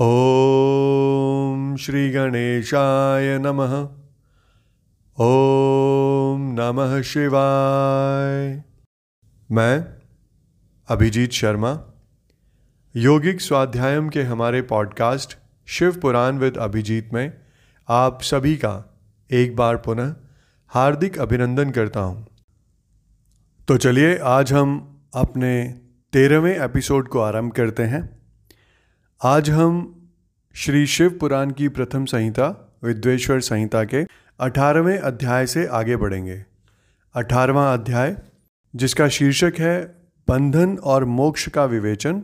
ॐ श्रीगणेशाय नमः। ॐ नमः शिवाय। मैं, अभिजीत शर्मा, योगिक स्वाध्यायम के हमारे पॉडकास्ट शिव पुराण विद अभिजीत में आप सभी का एक बार पुनः हार्दिक अभिनंदन करता हूँ। तो चलिए, आज हम अपने तेरहवें एपिसोड को आरंभ करते हैं। आज हम श्री शिव पुराण की प्रथम संहिता, विद्वेश्वर संहिता के अठारहवें अध्याय से आगे बढ़ेंगे। अठारहवा अध्याय, जिसका शीर्षक है बंधन और मोक्ष का विवेचन,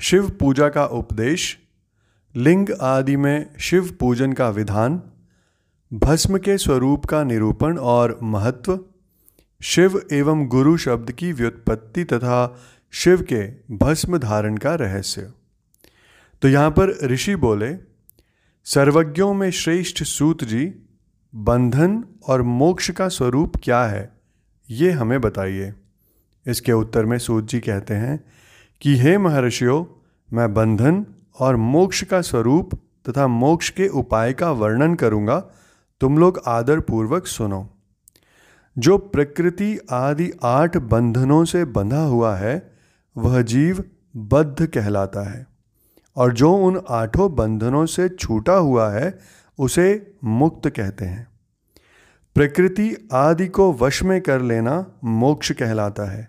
शिव पूजा का उपदेश, लिंग आदि में शिव पूजन का विधान, भस्म के स्वरूप का निरूपण और महत्व, शिव एवं गुरु शब्द की व्युत्पत्ति तथा शिव के भस्म धारण का रहस्य। तो यहाँ पर ऋषि बोले, सर्वज्ञों में श्रेष्ठ सूत जी, बंधन और मोक्ष का स्वरूप क्या है? ये हमें बताइए। इसके उत्तर में सूत जी कहते हैं कि, हे महर्षियों, मैं बंधन और मोक्ष का स्वरूप तथा मोक्ष के उपाय का वर्णन करूँगा। तुम लोग आदर पूर्वक सुनो। जो प्रकृति आदि आठ बंधनों से बंधा हुआ है, वह जीव बद्ध कहलाता है। और जो उन आठों बंधनों से छूटा हुआ है, उसे मुक्त कहते हैं। प्रकृति आदि को वश में कर लेना मोक्ष कहलाता है।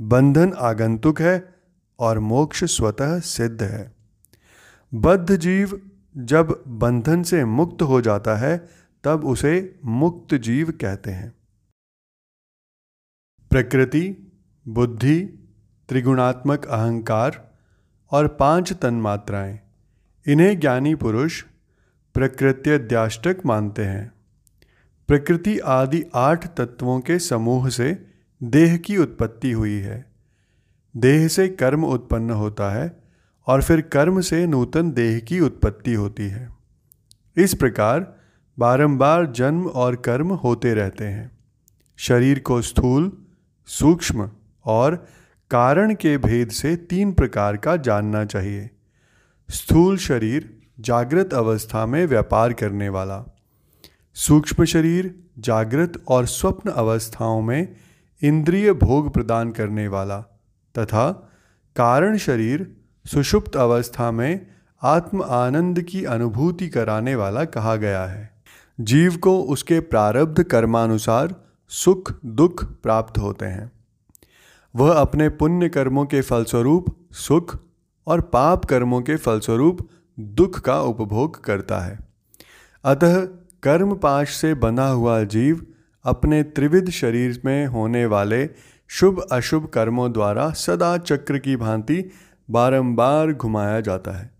बंधन आगंतुक है और मोक्ष स्वतः सिद्ध है। बद्ध जीव जब बंधन से मुक्त हो जाता है, तब उसे मुक्त जीव कहते हैं। प्रकृति, बुद्धि, त्रिगुणात्मक अहंकार और पाँच तन्मात्राएँ। इन्हें ज्ञानी पुरुष प्रकृत्यद्याष्टक मानते हैं। प्रकृति आदि आठ तत्वों के समूह से देह की उत्पत्ति हुई है। देह से कर्म उत्पन्न होता है और फिर कर्म से नूतन देह की उत्पत्ति होती है। इस प्रकार बारंबार जन्म और कर्म होते रहते हैं। शरीर को स्थूल, सूक्ष्म और कारण के भेद से तीन प्रकार का जानना चाहिए। स्थूल शरीर जागृत अवस्था में व्यापार करने वाला। सूक्ष्म शरीर जागृत और स्वप्न अवस्थाओं में इंद्रिय भोग प्रदान करने वाला तथा कारण शरीर सुषुप्त अवस्था में आत्म आनंद की अनुभूति कराने वाला कहा गया है। जीव को उसके प्रारब्ध कर्मानुसार सुख दुख प्राप्त होते हैं। वह अपने पुण्य कर्मों के फलस्वरूप सुख और पाप कर्मों के फलस्वरूप दुख का उपभोग करता है। अतः कर्म पाश से बना हुआ जीव अपने त्रिविध शरीर में होने वाले शुभ अशुभ कर्मों द्वारा सदा चक्र की भांति बारंबार घुमाया जाता है।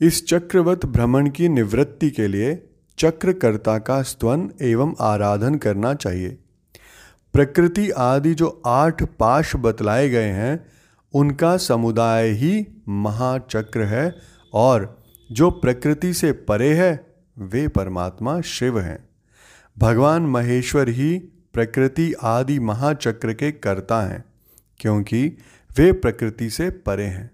इस चक्रवत भ्रमण की निवृत्ति के लिए चक्रकर्ता का स्तवन एवं आराधन करना चाहिए। प्रकृति आदि जो आठ पाश बतलाए गए हैं, उनका समुदाय ही महाचक्र है और जो प्रकृति से परे है, वे परमात्मा शिव हैं। भगवान महेश्वर ही प्रकृति आदि महाचक्र के कर्ता हैं, क्योंकि वे प्रकृति से परे हैं।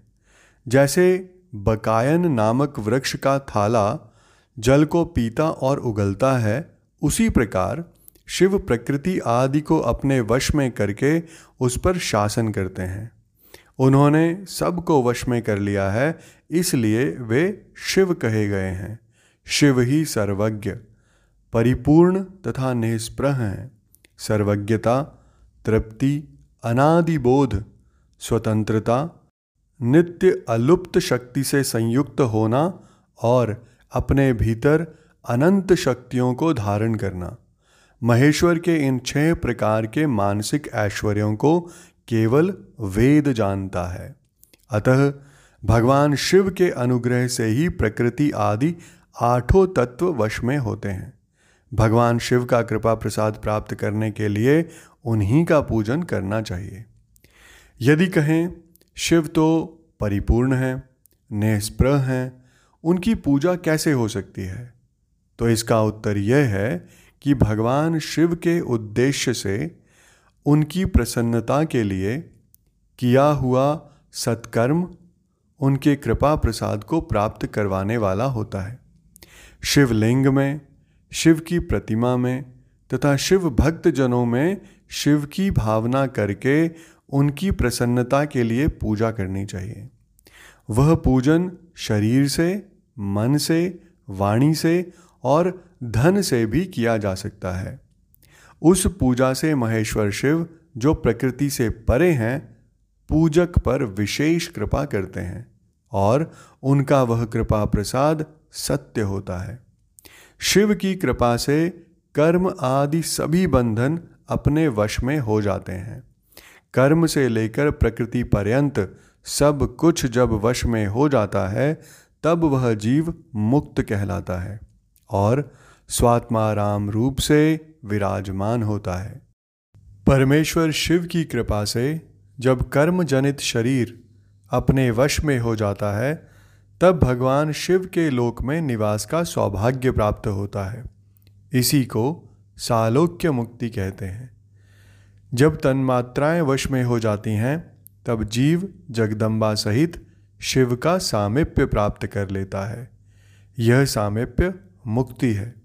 जैसे बकायन नामक वृक्ष का थाला जल को पीता और उगलता है, उसी प्रकार शिव प्रकृति आदि को अपने वश में करके उस पर शासन करते हैं। उन्होंने सबको वश में कर लिया है, इसलिए वे शिव कहे गए हैं। शिव ही सर्वज्ञ, परिपूर्ण तथा निष्प्रह हैं। सर्वज्ञता, तृप्ति, अनादिबोध, स्वतंत्रता, नित्य अलुप्त शक्ति से संयुक्त होना और अपने भीतर अनंत शक्तियों को धारण करना। महेश्वर के इन छह प्रकार के मानसिक ऐश्वर्यों को केवल वेद जानता है। अतः भगवान शिव के अनुग्रह से ही प्रकृति आदि आठों तत्व वश में होते हैं। भगवान शिव का कृपा प्रसाद प्राप्त करने के लिए उन्हीं का पूजन करना चाहिए। यदि कहें, शिव तो परिपूर्ण है निष्प्रह हैं, उनकी पूजा कैसे हो सकती है? तो इसका उत्तर यह है कि भगवान शिव के उद्देश्य से उनकी प्रसन्नता के लिए किया हुआ सत्कर्म उनके कृपा प्रसाद को प्राप्त करवाने वाला होता है। शिवलिंग में, शिव की प्रतिमा में तथा शिव भक्त जनों में शिव की भावना करके उनकी प्रसन्नता के लिए पूजा करनी चाहिए। वह पूजन शरीर से, मन से, वाणी से और धन से भी किया जा सकता है। उस पूजा से महेश्वर शिव, जो प्रकृति से परे हैं, पूजक पर विशेष कृपा करते हैं और उनका वह कृपा प्रसाद सत्य होता है। शिव की कृपा से कर्म आदि सभी बंधन अपने वश में हो जाते हैं। कर्म से लेकर प्रकृति पर्यंत सब कुछ जब वश में हो जाता है, तब वह जीव मुक्त कहलाता है और स्वात्माराम रूप से विराजमान होता है। परमेश्वर शिव की कृपा से जब कर्म जनित शरीर अपने वश में हो जाता है, तब भगवान शिव के लोक में निवास का सौभाग्य प्राप्त होता है। इसी को सालोक्य मुक्ति कहते हैं। जब तन्मात्राएँ वश में हो जाती हैं, तब जीव जगदम्बा सहित शिव का सामिप्य प्राप्त कर लेता है। यह सामिप्य मुक्ति है।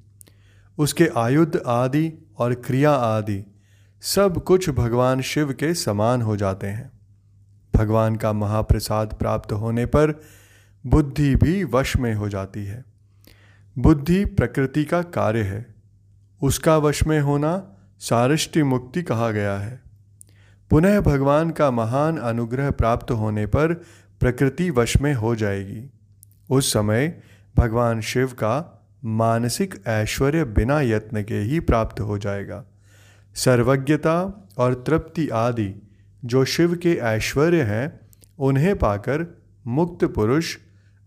उसके आयुध आदि और क्रिया आदि, सब कुछ भगवान शिव के समान हो जाते हैं। भगवान का महाप्रसाद प्राप्त होने पर बुद्धि भी वश में हो जाती है। बुद्धि प्रकृति का कार्य है। उसका वश में होना सारिष्टि मुक्ति कहा गया है। पुनः भगवान का महान अनुग्रह प्राप्त होने पर प्रकृति वश में हो जाएगी। उस समय भगवान शिव का मानसिक ऐश्वर्य बिना यत्न के ही प्राप्त हो जाएगा। सर्वज्ञता और तृप्ति आदि जो शिव के ऐश्वर्य हैं, उन्हें पाकर मुक्त पुरुष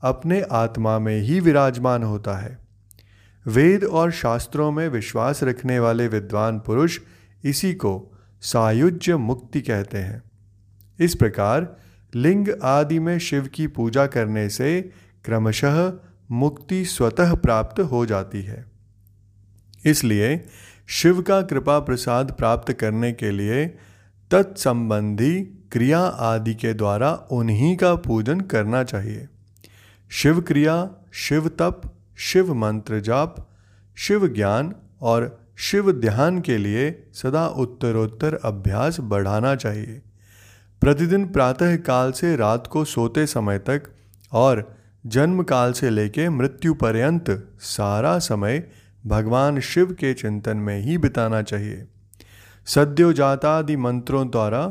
अपने आत्मा में ही विराजमान होता है। वेद और शास्त्रों में विश्वास रखने वाले विद्वान पुरुष इसी को सायुज्य मुक्ति कहते हैं। इस प्रकार लिंग आदि में शिव की पूजा करने से क्रमशः मुक्ति स्वतः प्राप्त हो जाती है। इसलिए शिव का कृपा प्रसाद प्राप्त करने के लिए तत्संबंधी क्रिया आदि के द्वारा उन्हीं का पूजन करना चाहिए। शिव क्रिया, शिव तप, शिव मंत्र जाप, शिव ज्ञान और शिव ध्यान के लिए सदा उत्तरोत्तर अभ्यास बढ़ाना चाहिए। प्रतिदिन प्रातः काल से रात को सोते समय तक और जन्म काल से लेके मृत्यु पर्यंत सारा समय भगवान शिव के चिंतन में ही बिताना चाहिए। सद्योजातादि मंत्रों द्वारा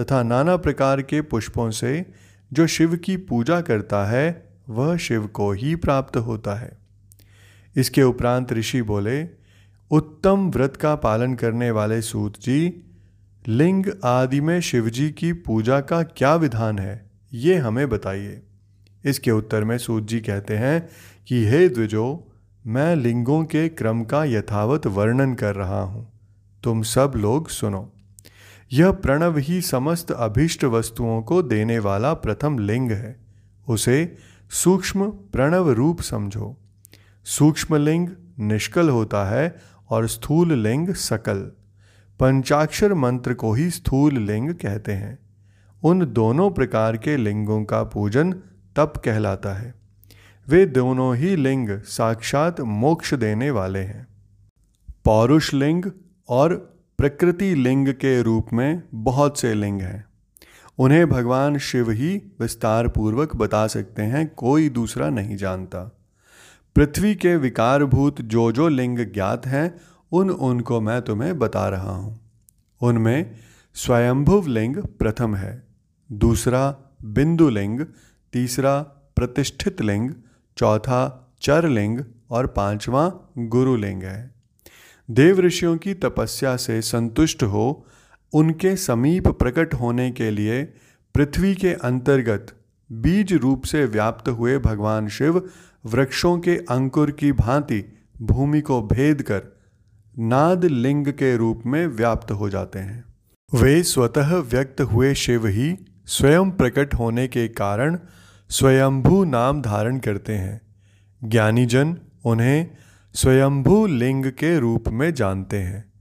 तथा नाना प्रकार के पुष्पों से जो शिव की पूजा करता है, वह शिव को ही प्राप्त होता है। इसके उपरांत ऋषि बोले, उत्तम व्रत का पालन करने वाले सूत जी, लिंग आदि में शिवजी की पूजा का क्या विधान है, ये हमें बताइए। इसके उत्तर में सूत जी कहते हैं कि, हे द्विजो, मैं लिंगों के क्रम का यथावत वर्णन कर रहा हूँ। तुम सब लोग सुनो। यह प्रणव ही समस्त अभिष्ट वस्तुओं को देने वाला प्रथम लिंग है। उसे सूक्ष्म प्रणव रूप समझो। सूक्ष्म लिंग निष्कल होता है और स्थूल लिंग सकल। पंचाक्षर मंत्र को ही स्थूल लिंग कहते हैं। उन दोनों प्रकार के लिंगों का पूजन तप कहलाता है। वे दोनों ही लिंग साक्षात मोक्ष देने वाले हैं। पौरुष लिंग और प्रकृति लिंग के रूप में बहुत से लिंग हैं। उन्हें भगवान शिव ही विस्तार पूर्वक बता सकते हैं, कोई दूसरा नहीं जानता। पृथ्वी के विकारभूत जो जो लिंग ज्ञात हैं, उन उनको मैं तुम्हें बता रहा हूँ। उनमें स्वयंभुव लिंग प्रथम है। दूसरा बिंदु लिंग तीसरा प्रतिष्ठित लिंग, चौथा चर लिंग और पांचवा गुरुलिंग है। देव ऋषियों की तपस्या से संतुष्ट हो, उनके समीप प्रकट होने के लिए पृथ्वी के अंतर्गत बीज रूप से व्याप्त हुए भगवान शिव वृक्षों के अंकुर की भांति भूमि को भेद कर नाद लिंग के रूप में व्याप्त हो जाते हैं। वे स्वतः व्यक्त हुए शिव ही स्वयं प्रकट होने के कारण स्वयंभू नाम धारण करते हैं। ज्ञानीजन उन्हें स्वयंभू लिंग के रूप में जानते हैं।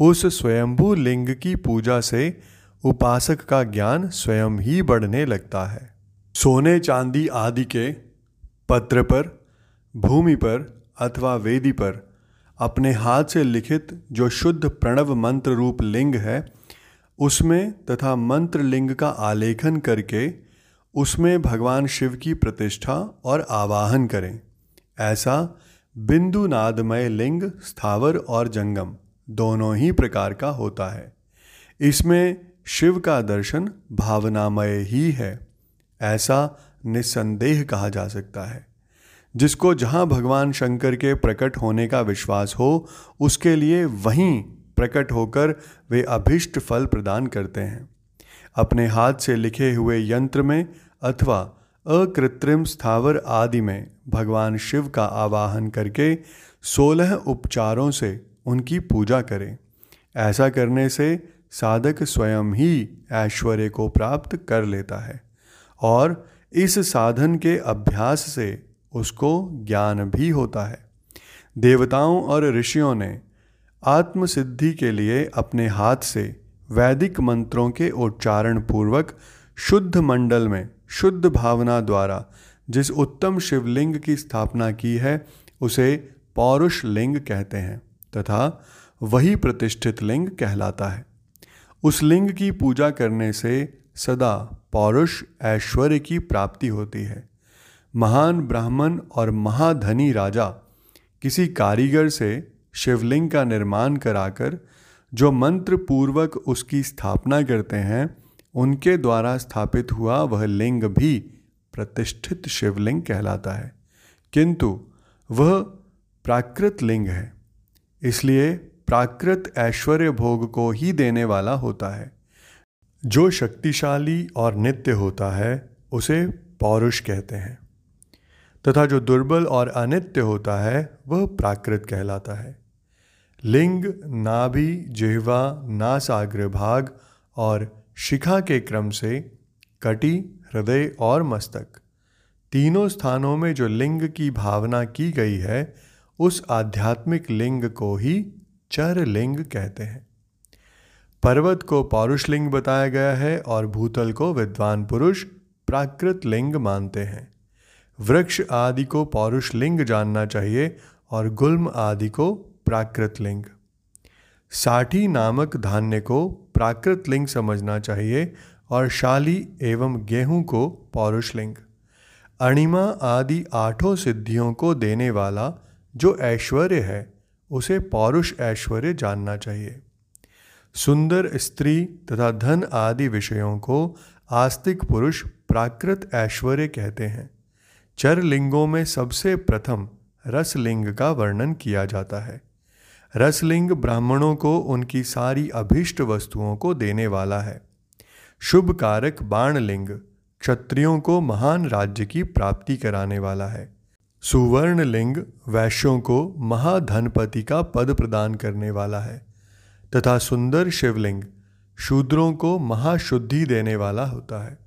उस स्वयंभू लिंग की पूजा से उपासक का ज्ञान स्वयं ही बढ़ने लगता है। सोने चांदी आदि के पत्र पर, भूमि पर अथवा वेदी पर अपने हाथ से लिखित जो शुद्ध प्रणव मंत्र रूप लिंग है, उसमें तथा मंत्र लिंग का आलेखन करके उसमें भगवान शिव की प्रतिष्ठा और आवाहन करें। ऐसा बिंदु नादमय लिंग, स्थावर और जंगम दोनों ही प्रकार का होता है। इसमें शिव का दर्शन भावनामय ही है। ऐसा निसंदेह कहा जा सकता है। जिसको जहाँ भगवान शंकर के प्रकट होने का विश्वास हो, उसके लिए वहीं प्रकट होकर वे अभिष्ट फल प्रदान करते हैं। अपने हाथ से लिखे हुए यंत्र में अथवा अकृत्रिम स्थावर आदि में भगवान शिव का आवाहन करके सोलह उपचारों से उनकी पूजा करें। ऐसा करने से साधक स्वयं ही ऐश्वर्य को प्राप्त कर लेता है और इस साधन के अभ्यास से उसको ज्ञान भी होता है। देवताओं और ऋषियों ने आत्मसिद्धि के लिए अपने हाथ से वैदिक मंत्रों के उच्चारण पूर्वक शुद्ध मंडल में शुद्ध भावना द्वारा जिस उत्तम शिवलिंग की स्थापना की है, उसे पौरुष लिंग कहते हैं तथा वही प्रतिष्ठित लिंग कहलाता है। उस लिंग की पूजा करने से सदा पौरुष ऐश्वर्य की प्राप्ति होती है। महान ब्राह्मण और महाधनी राजा किसी कारीगर से शिवलिंग का निर्माण कराकर जो मंत्र पूर्वक उसकी स्थापना करते हैं उनके द्वारा स्थापित हुआ वह लिंग भी प्रतिष्ठित शिवलिंग कहलाता है। किंतु वह प्राकृत लिंग है, इसलिए प्राकृत ऐश्वर्य भोग को ही देने वाला होता है। जो शक्तिशाली और नित्य होता है, उसे पौरुष कहते हैं, तथा जो दुर्बल और अनित्य होता है, वह प्राकृत कहलाता है। लिंग, नाभि, जिह्वा नासाग्र भाग और शिखा के क्रम से कटी, हृदय और मस्तक। तीनों स्थानों में जो लिंग की भावना की गई है, उस आध्यात्मिक लिंग को ही चर लिंग कहते हैं। पर्वत को पौरुष लिंग बताया गया है और भूतल को विद्वान पुरुष प्राकृत लिंग मानते हैं। वृक्ष आदि को पौरुष लिंग जानना चाहिए और गुल्म आदि को प्राकृत लिंग। साठी नामक धान्य को प्राकृत लिंग समझना चाहिए और शाली एवं गेहूँ को पौरुष लिंग। अणिमा आदि आठों सिद्धियों को देने वाला जो ऐश्वर्य है, उसे पौरुष ऐश्वर्य जानना चाहिए। सुंदर स्त्री तथा धन आदि विषयों को आस्तिक पुरुष प्राकृत ऐश्वर्य कहते हैं। चर लिंगों में सबसे प्रथम रसलिंग का वर्णन किया जाता है। रसलिंग ब्राह्मणों को उनकी सारी अभिष्ट वस्तुओं को देने वाला है। शुभ कारक बाणलिंग क्षत्रियों को महान राज्य की प्राप्ति कराने वाला है। सुवर्ण लिंग वैश्यों को महाधनपति का पद प्रदान करने वाला है तथा सुंदर शिवलिंग शूद्रों को महाशुद्धि देने वाला होता है।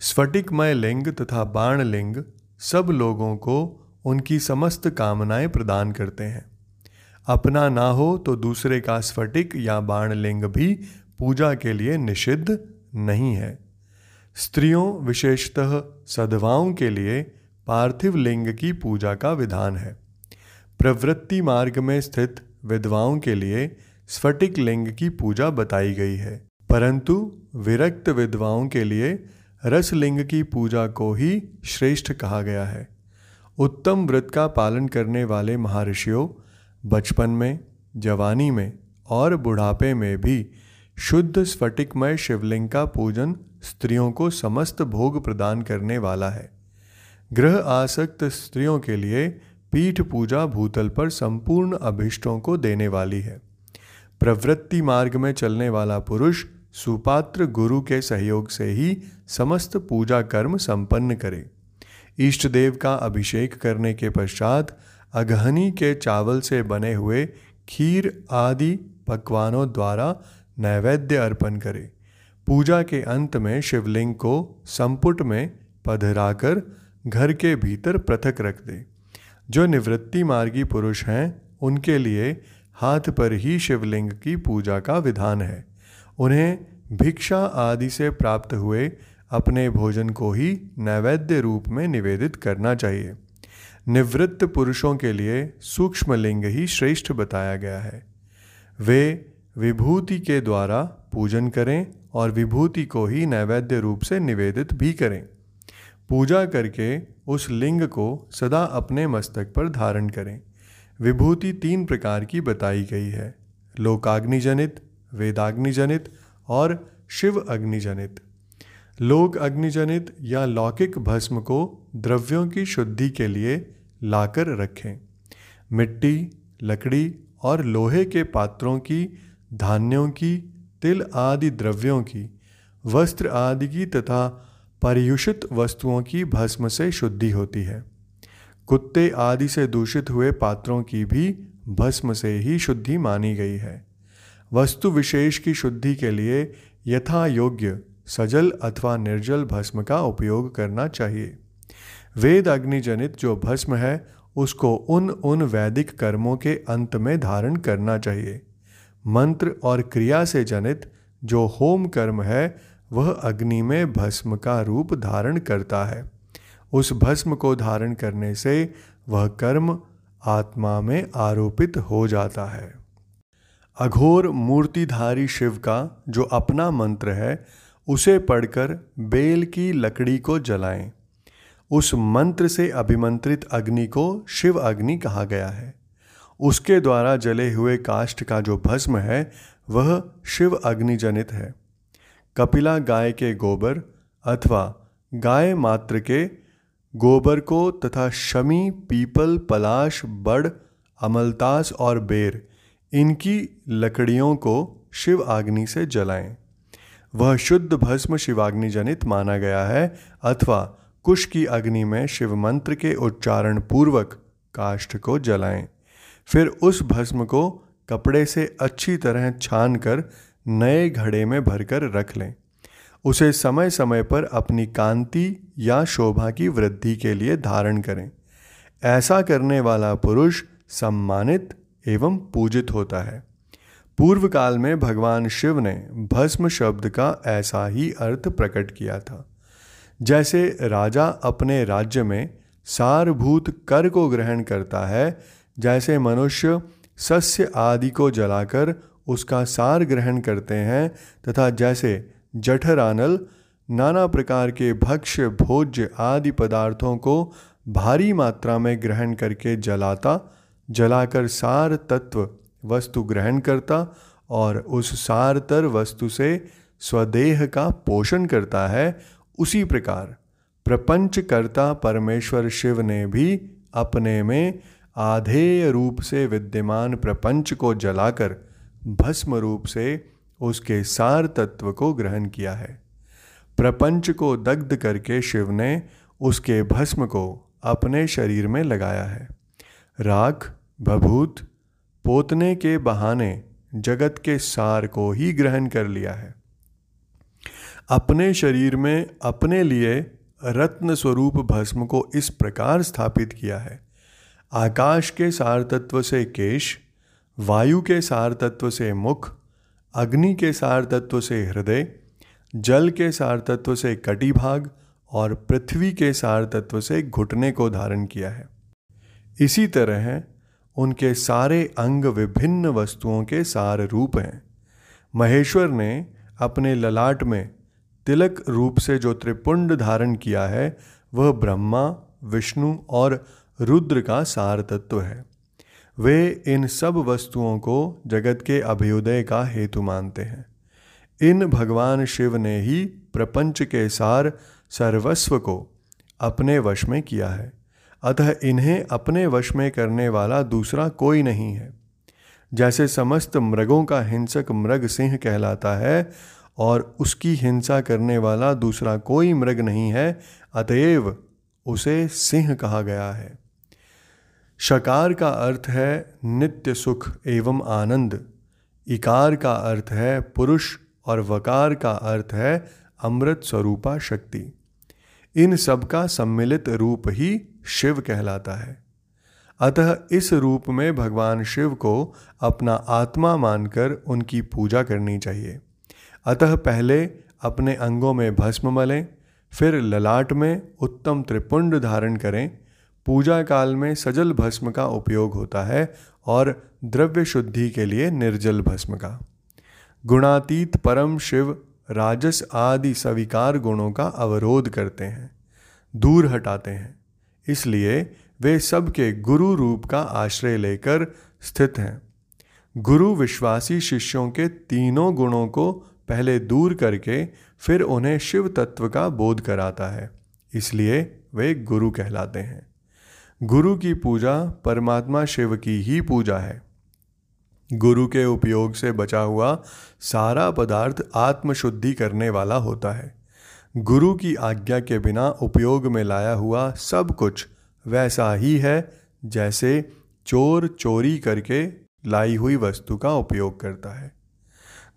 स्फटिकमय लिंग तथा बाण लिंग सब लोगों को उनकी समस्त कामनाएँ प्रदान करते हैं। अपना ना हो तो दूसरे का स्फटिक या बाण लिंग भी पूजा के लिए निषिद्ध नहीं है। स्त्रियों, विशेषतः सधवाओं के लिए पार्थिव लिंग की पूजा का विधान है। प्रवृत्ति मार्ग में स्थित विधवाओं के लिए स्फटिक लिंग की पूजा बताई गई है। परंतु विरक्त विधवाओं के लिए रसलिंग की पूजा को ही श्रेष्ठ कहा गया है। उत्तम व्रत का पालन करने वाले महर्षियों बचपन में, जवानी में और बुढ़ापे में भी शुद्ध स्फटिकमय शिवलिंग का पूजन स्त्रियों को समस्त भोग प्रदान करने वाला है। ग्रह आसक्त स्त्रियों के लिए पीठ पूजा भूतल पर संपूर्ण अभिष्टों को देने वाली है। प्रवृत्ति मार्ग में चलने वाला पुरुष सुपात्र गुरु के सहयोग से ही समस्त पूजा कर्म संपन्न करे। इष्ट देव का अभिषेक करने के पश्चात अगहनी के चावल से बने हुए खीर आदि पकवानों द्वारा नैवेद्य अर्पण करें। पूजा के अंत में शिवलिंग को संपुट में पधराकर घर के भीतर पृथक रख दे। जो निवृत्ति मार्गी पुरुष हैं, उनके लिए हाथ पर ही शिवलिंग की पूजा का विधान है। उन्हें भिक्षा आदि से प्राप्त हुए अपने भोजन को ही नैवेद्य रूप में निवेदित करना चाहिए। निवृत्त पुरुषों के लिए सूक्ष्म लिंग ही श्रेष्ठ बताया गया है। वे विभूति के द्वारा पूजन करें और विभूति को ही नैवेद्य रूप से निवेदित भी करें। पूजा करके उस लिंग को सदा अपने मस्तक पर धारण करें। विभूति तीन प्रकार की बताई गई है। लोकाग्निजनित, वेदाग्निजनित और शिव अग्निजनित लोक अग्निजनित या लौकिक भस्म को द्रव्यों की शुद्धि के लिए लाकर रखें। मिट्टी, लकड़ी और लोहे के पात्रों की, धान्यों की, तिल आदि द्रव्यों की, वस्त्र आदि की तथा परियुषित वस्तुओं की भस्म से शुद्धि होती है। कुत्ते आदि से दूषित हुए पात्रों की भी भस्म से ही शुद्धि मानी गई है। वस्तु विशेष की शुद्धि के लिए यथा योग्य सजल अथवा निर्जल भस्म का उपयोग करना चाहिए। वेद अग्निजनित जो भस्म है, उसको उन उन वैदिक कर्मों के अंत में धारण करना चाहिए। मंत्र और क्रिया से जनित जो होम कर्म है, वह अग्नि में भस्म का रूप धारण करता है। उस भस्म को धारण करने से वह कर्म आत्मा में आरोपित हो जाता है। अघोर मूर्तिधारी शिव का जो अपना मंत्र है, उसे पढ़कर बेल की लकड़ी को जलाएँ। उस मंत्र से अभिमंत्रित अग्नि को शिव अग्नि कहा गया है। उसके द्वारा जले हुए काष्ठ का जो भस्म है, वह शिव अग्नि जनित है। कपिला गाय के गोबर अथवा गाय मात्र के गोबर को तथा शमी, पीपल, पलाश, बड़, अमलतास और बेर, इनकी लकड़ियों को शिव आग्नि से जलाएँ। वह शुद्ध भस्म शिवाग्नि जनित माना गया है अथवा कुश की अग्नि में शिव मंत्र के उच्चारण पूर्वक काष्ठ को जलाएँ। फिर उस भस्म को कपड़े से अच्छी तरह छान कर नए घड़े में भरकर रख लें। उसे समय समय पर अपनी कांति या शोभा की वृद्धि के लिए धारण करें। ऐसा करने वाला पुरुष सम्मानित एवं पूजित होता है। पूर्व काल में भगवान शिव ने भस्म शब्द का ऐसा ही अर्थ प्रकट किया था। जैसे राजा अपने राज्य में सारभूत कर को ग्रहण करता है, जैसे मनुष्य सस्य आदि को जलाकर उसका सार ग्रहण करते हैं, तथा जैसे जठरानल नाना प्रकार के भक्ष्य, भोज्य आदि पदार्थों को भारी मात्रा में ग्रहण करके जलाता, जलाकर सार तत्व वस्तु ग्रहण करता और उस सारतर वस्तु से स्वदेह का पोषण करता है उसी प्रकार प्रपंचकर्ता परमेश्वर शिव ने भी अपने में आधेय रूप से विद्यमान प्रपंच को जलाकर भस्म रूप से उसके सार तत्व को ग्रहण किया है। प्रपंच को दग्ध करके शिव ने उसके भस्म को अपने शरीर में लगाया है। राख, भभूत, पोतने के बहाने जगत के सार को ही ग्रहण कर लिया है। अपने शरीर में, अपने लिए रत्न स्वरूप भस्म को इस प्रकार स्थापित किया है। आकाश के सार तत्व से केश, वायु के सार तत्व से मुख, अग्नि के सार तत्व से हृदय, जल के सार तत्व से कटिभाग और पृथ्वी के सार तत्व से घुटने को धारण किया है। इसी तरह उनके सारे अंग विभिन्न वस्तुओं के सार रूप हैं। महेश्वर ने अपने ललाट में तिलक रूप से जो त्रिपुंड धारण किया है, वह ब्रह्मा, विष्णु और रुद्र का सार तत्व है। वे इन सब वस्तुओं को जगत के अभ्युदय का हेतु मानते हैं। इन भगवान शिव ने ही प्रपंच के सार सर्वस्व को अपने वश में किया है। अतः इन्हें अपने वश में करने वाला दूसरा कोई नहीं है। जैसे समस्त मृगों का हिंसक मृग सिंह कहलाता है और उसकी हिंसा करने वाला दूसरा कोई मृग नहीं है, अतएव उसे सिंह कहा गया है। शकार का अर्थ है नित्य सुख एवं आनंद। इकार का अर्थ है पुरुष और वकार का अर्थ है अमृत स्वरूपा शक्ति। इन सब का सम्मिलित रूप ही शिव कहलाता है। अतः इस रूप में भगवान शिव को अपना आत्मा मानकर उनकी पूजा करनी चाहिए। अतः पहले अपने अंगों में भस्म मलें, फिर ललाट में उत्तम त्रिपुंड धारण करें। पूजा काल में सजल भस्म का उपयोग होता है और द्रव्य शुद्धि के लिए निर्जल भस्म का। गुणातीत परम शिव राजस आदि सविकार गुणों का अवरोध करते हैं, दूर हटाते हैं। इसलिए वे सबके गुरु रूप का आश्रय लेकर स्थित हैं। गुरु विश्वासी शिष्यों के तीनों गुणों को पहले दूर करके फिर उन्हें शिव तत्व का बोध कराता है। इसलिए वे गुरु कहलाते हैं। गुरु की पूजा परमात्मा शिव की ही पूजा है। गुरु के उपयोग से बचा हुआ सारा पदार्थ आत्मशुद्धि करने वाला होता है। गुरु की आज्ञा के बिना उपयोग में लाया हुआ सब कुछ वैसा ही है जैसे चोर चोरी करके लाई हुई वस्तु का उपयोग करता है।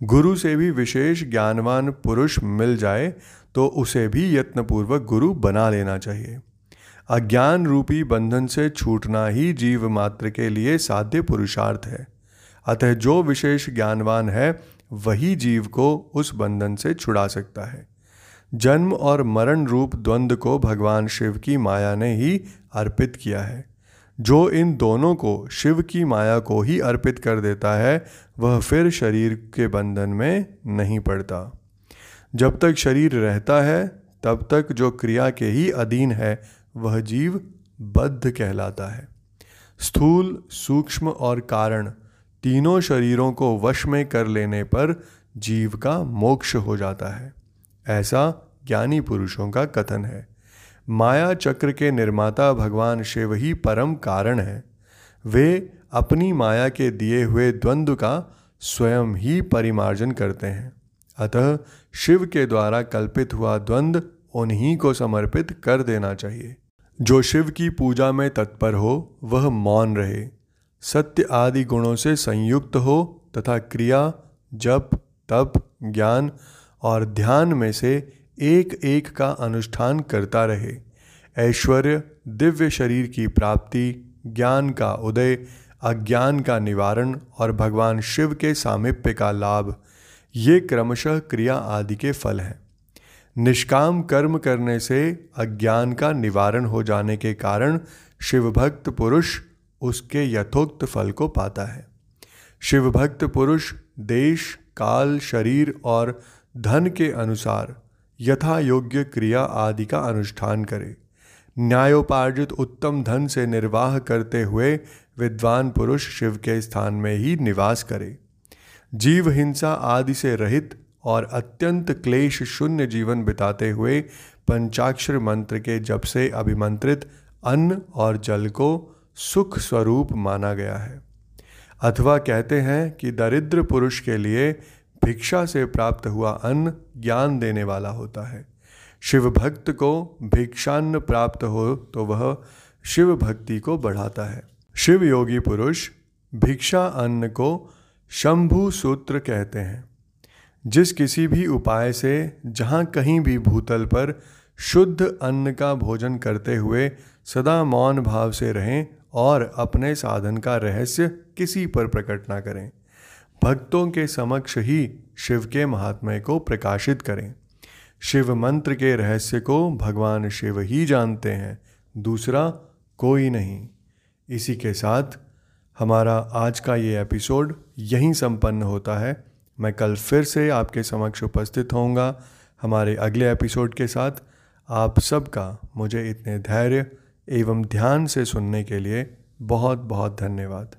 गुरु से भी विशेष ज्ञानवान पुरुष मिल जाए तो उसे भी यत्नपूर्वक गुरु बना लेना चाहिए। अज्ञान रूपी बंधन से छूटना ही जीव मात्र के लिए साध्य पुरुषार्थ है। अतः जो विशेष ज्ञानवान है, वही जीव को उस बंधन से छुड़ा सकता है। जन्म और मरण रूप द्वंद्व को भगवान शिव की माया ने ही अर्पित किया है। जो इन दोनों को शिव की माया को ही अर्पित कर देता है, वह फिर शरीर के बंधन में नहीं पड़ता। जब तक शरीर रहता है, तब तक जो क्रिया के ही अधीन है, वह जीव बद्ध कहलाता है। स्थूल, सूक्ष्म और कारण तीनों शरीरों को वश में कर लेने पर जीव का मोक्ष हो जाता है। ऐसा ज्ञानी पुरुषों का कथन है। माया चक्र के निर्माता भगवान शिव ही परम कारण है। वे अपनी माया के दिए हुए द्वंद्व का स्वयं ही परिमार्जन करते हैं। अतः शिव के द्वारा कल्पित हुआ द्वंद्व उन्हीं को समर्पित कर देना चाहिए। जो शिव की पूजा में तत्पर हो, वह मौन रहे। सत्य आदि गुणों से संयुक्त हो तथा क्रिया, जप, तप, ज्ञान और ध्यान में से एक एक का अनुष्ठान करता रहे। ऐश्वर्य, दिव्य शरीर की प्राप्ति, ज्ञान का उदय, अज्ञान का निवारण और भगवान शिव के सामिप्य का लाभ, ये क्रमशः क्रिया आदि के फल हैं। निष्काम कर्म करने से अज्ञान का निवारण हो जाने के कारण शिवभक्त पुरुष उसके यथोक्त फल को पाता है। शिवभक्त पुरुष देश, काल, शरीर और धन के अनुसार यथा योग्य क्रिया आदि का अनुष्ठान करे। न्यायोपार्जित उत्तम धन से निर्वाह करते हुए विद्वान पुरुष शिव के स्थान में ही निवास करे। जीव हिंसा आदि से रहित और अत्यंत क्लेश शून्य जीवन बिताते हुए पंचाक्षर मंत्र के जब से अभिमंत्रित अन्न और जल को सुख स्वरूप माना गया है। अथवा कहते हैं कि दरिद्र पुरुष के लिए भिक्षा से प्राप्त हुआ अन्न ज्ञान देने वाला होता है। शिव भक्त को भिक्षान्न प्राप्त हो तो वह शिव भक्ति को बढ़ाता है। शिव योगी पुरुष भिक्षा अन्न को शंभु सूत्र कहते हैं। जिस किसी भी उपाय से जहाँ कहीं भी भूतल पर शुद्ध अन्न का भोजन करते हुए सदा मौन भाव से रहें और अपने साधन का रहस्य किसी पर प्रकट ना करें। भक्तों के समक्ष ही शिव के महात्म्य को प्रकाशित करें। शिव मंत्र के रहस्य को भगवान शिव ही जानते हैं, दूसरा कोई नहीं। इसी के साथ हमारा आज का ये एपिसोड यहीं संपन्न होता है। मैं कल फिर से आपके समक्ष उपस्थित होऊँगा हमारे अगले एपिसोड के साथ। आप सबका मुझे इतने धैर्य एवं ध्यान से सुनने के लिए बहुत बहुत धन्यवाद।